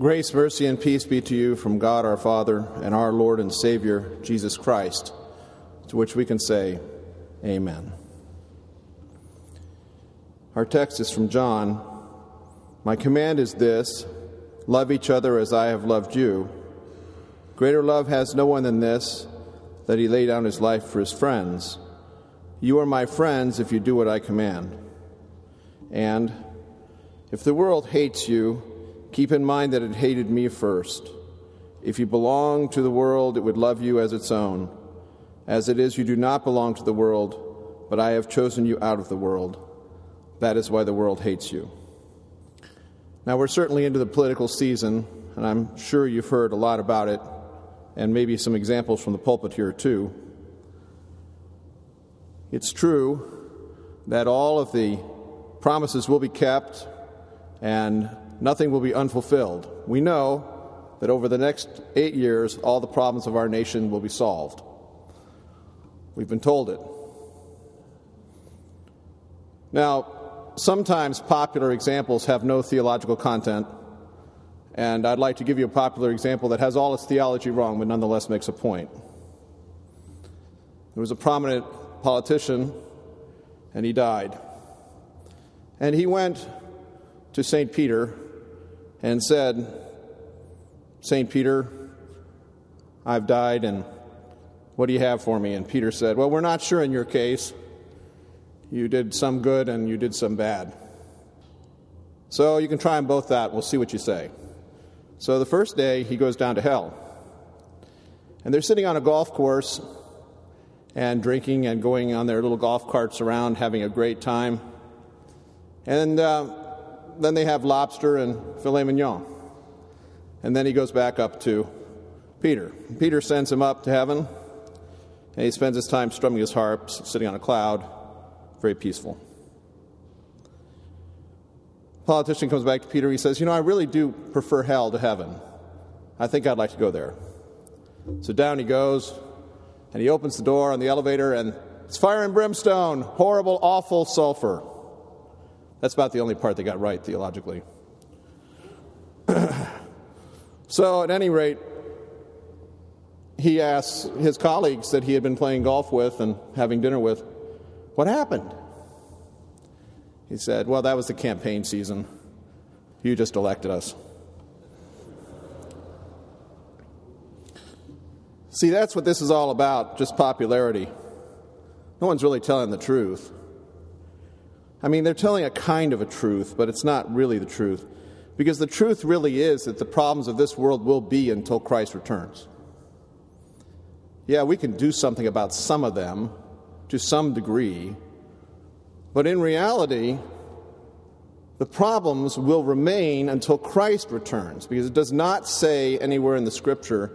Grace, mercy, and peace be to you from God our Father and our Lord and Savior, Jesus Christ, to which we can say, Amen. Our text is from John. My command is this love each other as I have loved you. Greater love has no one than this, that he lay down his life for his friends. You are my friends if you do what I command. And if the world hates you, Keep in mind that it hated me first. If you belong to the world, it would love you as its own. As it is, you do not belong to the world, but I have chosen you out of the world. That is why the world hates you. Now, we're certainly into the political season, and I'm sure you've heard a lot about it, and maybe some examples from the pulpit here, too. It's true that all of the promises will be kept, and nothing will be unfulfilled. We know that over the next eight years, all the problems of our nation will be solved. We've been told it. Now, sometimes popular examples have no theological content, and I'd like to give you a popular example that has all its theology wrong, but nonetheless makes a point. There was a prominent politician, and he died. And he went to St. Peter and said, St. Peter, I've died, and what do you have for me? And Peter said, Well, we're not sure in your case. You did some good and you did some bad. So you can try them both that. We'll see what you say. So the first day, he goes down to hell. And they're sitting on a golf course and drinking and going on their little golf carts around, having a great time. And uh, then they have lobster and filet mignon. And then he goes back up to Peter. Peter sends him up to heaven, and he spends his time strumming his harp, sitting on a cloud, very peaceful. Politician comes back to Peter. He says, You know, I really do prefer hell to heaven. I think I'd like to go there. So down he goes, and he opens the door on the elevator, and it's fire and brimstone, horrible, awful sulfur. That's about the only part they got right theologically. so, at any rate, he asks his colleagues that he had been playing golf with and having dinner with, What happened? He said, Well, that was the campaign season. You just elected us. See, that's what this is all about just popularity. No one's really telling the truth. I mean, they're telling a kind of a truth, but it's not really the truth. Because the truth really is that the problems of this world will be until Christ returns. Yeah, we can do something about some of them to some degree, but in reality, the problems will remain until Christ returns, because it does not say anywhere in the scripture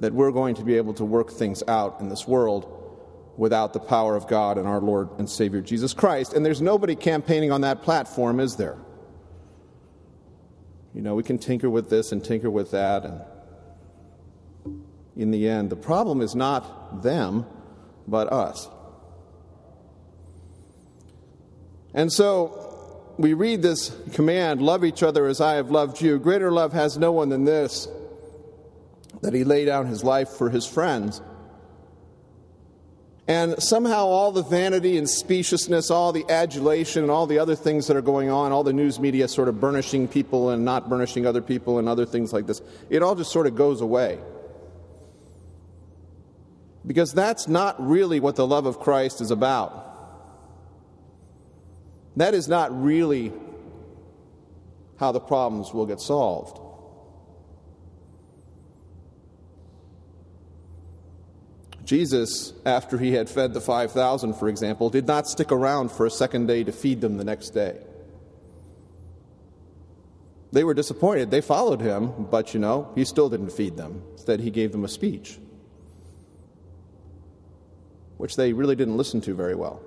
that we're going to be able to work things out in this world without the power of God and our Lord and Savior Jesus Christ. And there's nobody campaigning on that platform, is there? You know, we can tinker with this and tinker with that, and in the end, the problem is not them, but us. And so we read this command love each other as I have loved you. Greater love has no one than this, that he lay down his life for his friends. And somehow, all the vanity and speciousness, all the adulation, and all the other things that are going on, all the news media sort of burnishing people and not burnishing other people, and other things like this, it all just sort of goes away. Because that's not really what the love of Christ is about. That is not really how the problems will get solved. Jesus, after he had fed the 5,000, for example, did not stick around for a second day to feed them the next day. They were disappointed. They followed him, but you know, he still didn't feed them. Instead, he gave them a speech, which they really didn't listen to very well.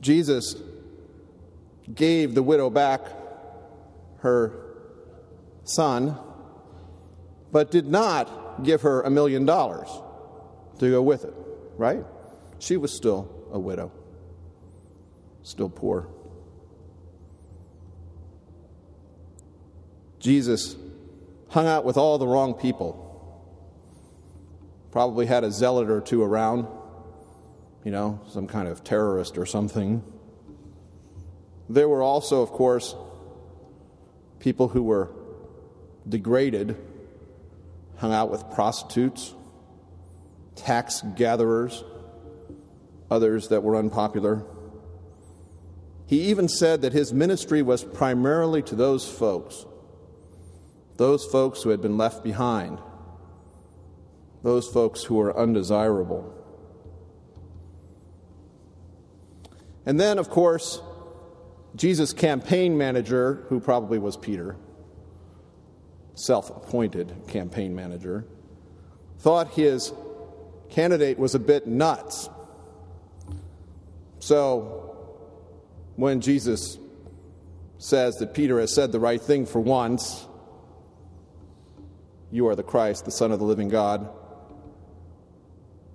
Jesus gave the widow back her son but did not give her a million dollars to go with it, right? She was still a widow, still poor. Jesus hung out with all the wrong people. Probably had a zealot or two around, you know, some kind of terrorist or something. There were also, of course, people who were degraded, hung out with prostitutes, tax gatherers, others that were unpopular. He even said that his ministry was primarily to those folks, those folks who had been left behind, those folks who were undesirable. And then, of course, Jesus' campaign manager, who probably was Peter, self appointed campaign manager, thought his candidate was a bit nuts. So, when Jesus says that Peter has said the right thing for once, you are the Christ, the Son of the living God,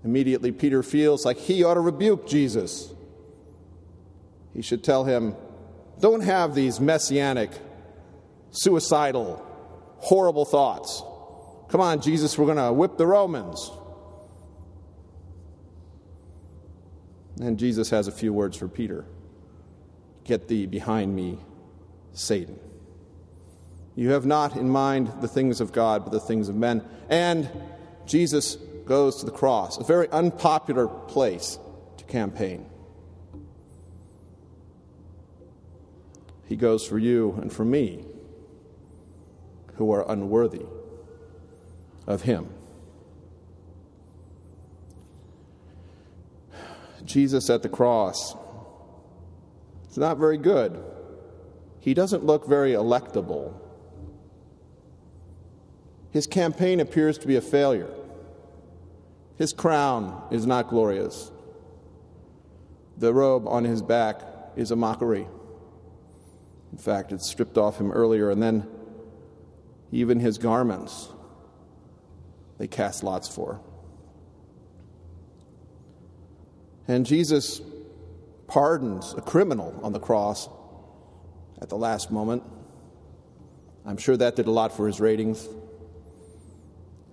immediately Peter feels like he ought to rebuke Jesus. He should tell him, Don't have these messianic, suicidal, horrible thoughts. Come on, Jesus, we're going to whip the Romans. And Jesus has a few words for Peter Get thee behind me, Satan. You have not in mind the things of God, but the things of men. And Jesus goes to the cross, a very unpopular place to campaign. He goes for you and for me, who are unworthy of Him. Jesus at the cross is not very good. He doesn't look very electable. His campaign appears to be a failure. His crown is not glorious. The robe on his back is a mockery. In fact, it's stripped off him earlier, and then even his garments they cast lots for. And Jesus pardons a criminal on the cross at the last moment. I'm sure that did a lot for his ratings.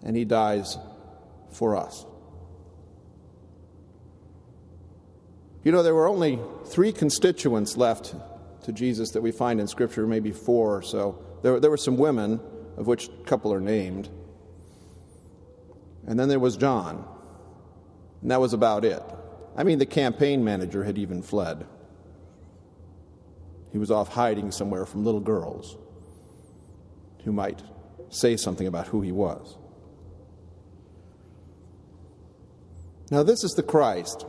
And he dies for us. You know, there were only three constituents left to Jesus that we find in Scripture, maybe four or so. There, there were some women, of which a couple are named. And then there was John. And that was about it. I mean, the campaign manager had even fled. He was off hiding somewhere from little girls who might say something about who he was. Now, this is the Christ.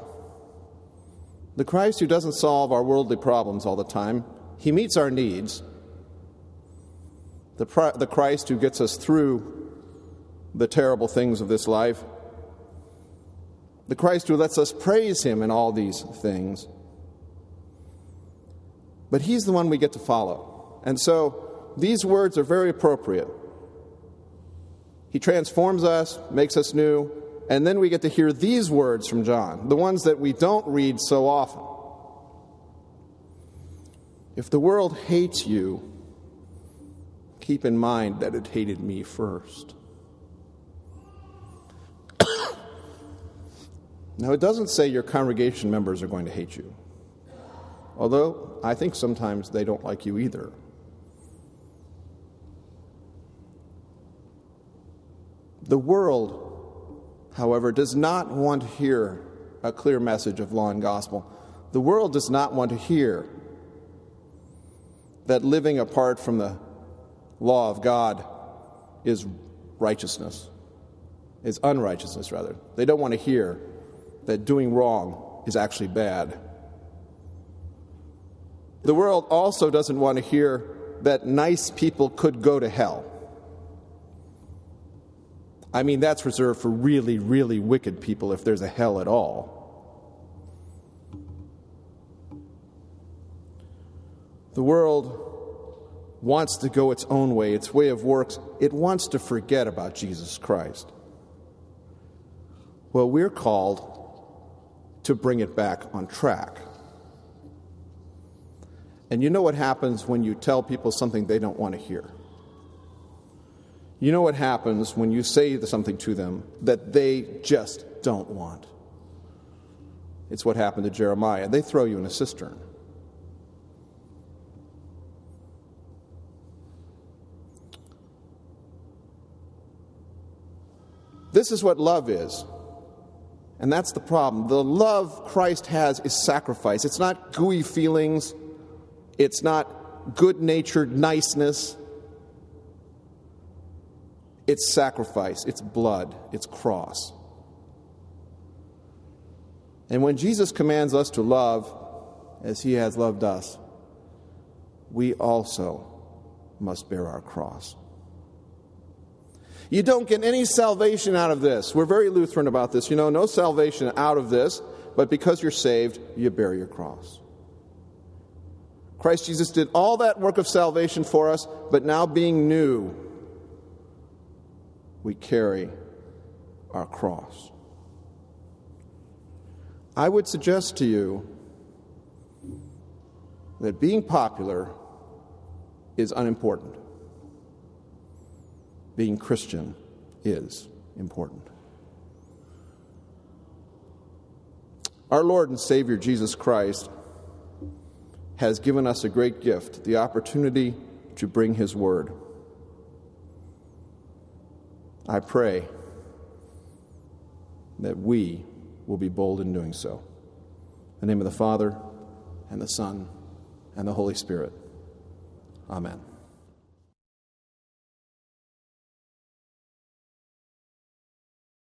The Christ who doesn't solve our worldly problems all the time. He meets our needs. The, the Christ who gets us through the terrible things of this life the Christ who lets us praise him in all these things. But he's the one we get to follow. And so these words are very appropriate. He transforms us, makes us new, and then we get to hear these words from John, the ones that we don't read so often. If the world hates you, keep in mind that it hated me first. Now, it doesn't say your congregation members are going to hate you, although I think sometimes they don't like you either. The world, however, does not want to hear a clear message of law and gospel. The world does not want to hear that living apart from the law of God is righteousness, is unrighteousness, rather. They don't want to hear that doing wrong is actually bad. The world also doesn't want to hear that nice people could go to hell. I mean, that's reserved for really, really wicked people if there's a hell at all. The world wants to go its own way, its way of works. It wants to forget about Jesus Christ. Well, we're called to bring it back on track. And you know what happens when you tell people something they don't want to hear? You know what happens when you say something to them that they just don't want? It's what happened to Jeremiah. They throw you in a cistern. This is what love is. And that's the problem. The love Christ has is sacrifice. It's not gooey feelings, it's not good natured niceness. It's sacrifice, it's blood, it's cross. And when Jesus commands us to love as he has loved us, we also must bear our cross. You don't get any salvation out of this. We're very Lutheran about this. You know, no salvation out of this, but because you're saved, you bear your cross. Christ Jesus did all that work of salvation for us, but now being new, we carry our cross. I would suggest to you that being popular is unimportant being Christian is important. Our Lord and Savior Jesus Christ has given us a great gift the opportunity to bring His Word. I pray that we will be bold in doing so. In the name of the Father, and the Son, and the Holy Spirit. Amen.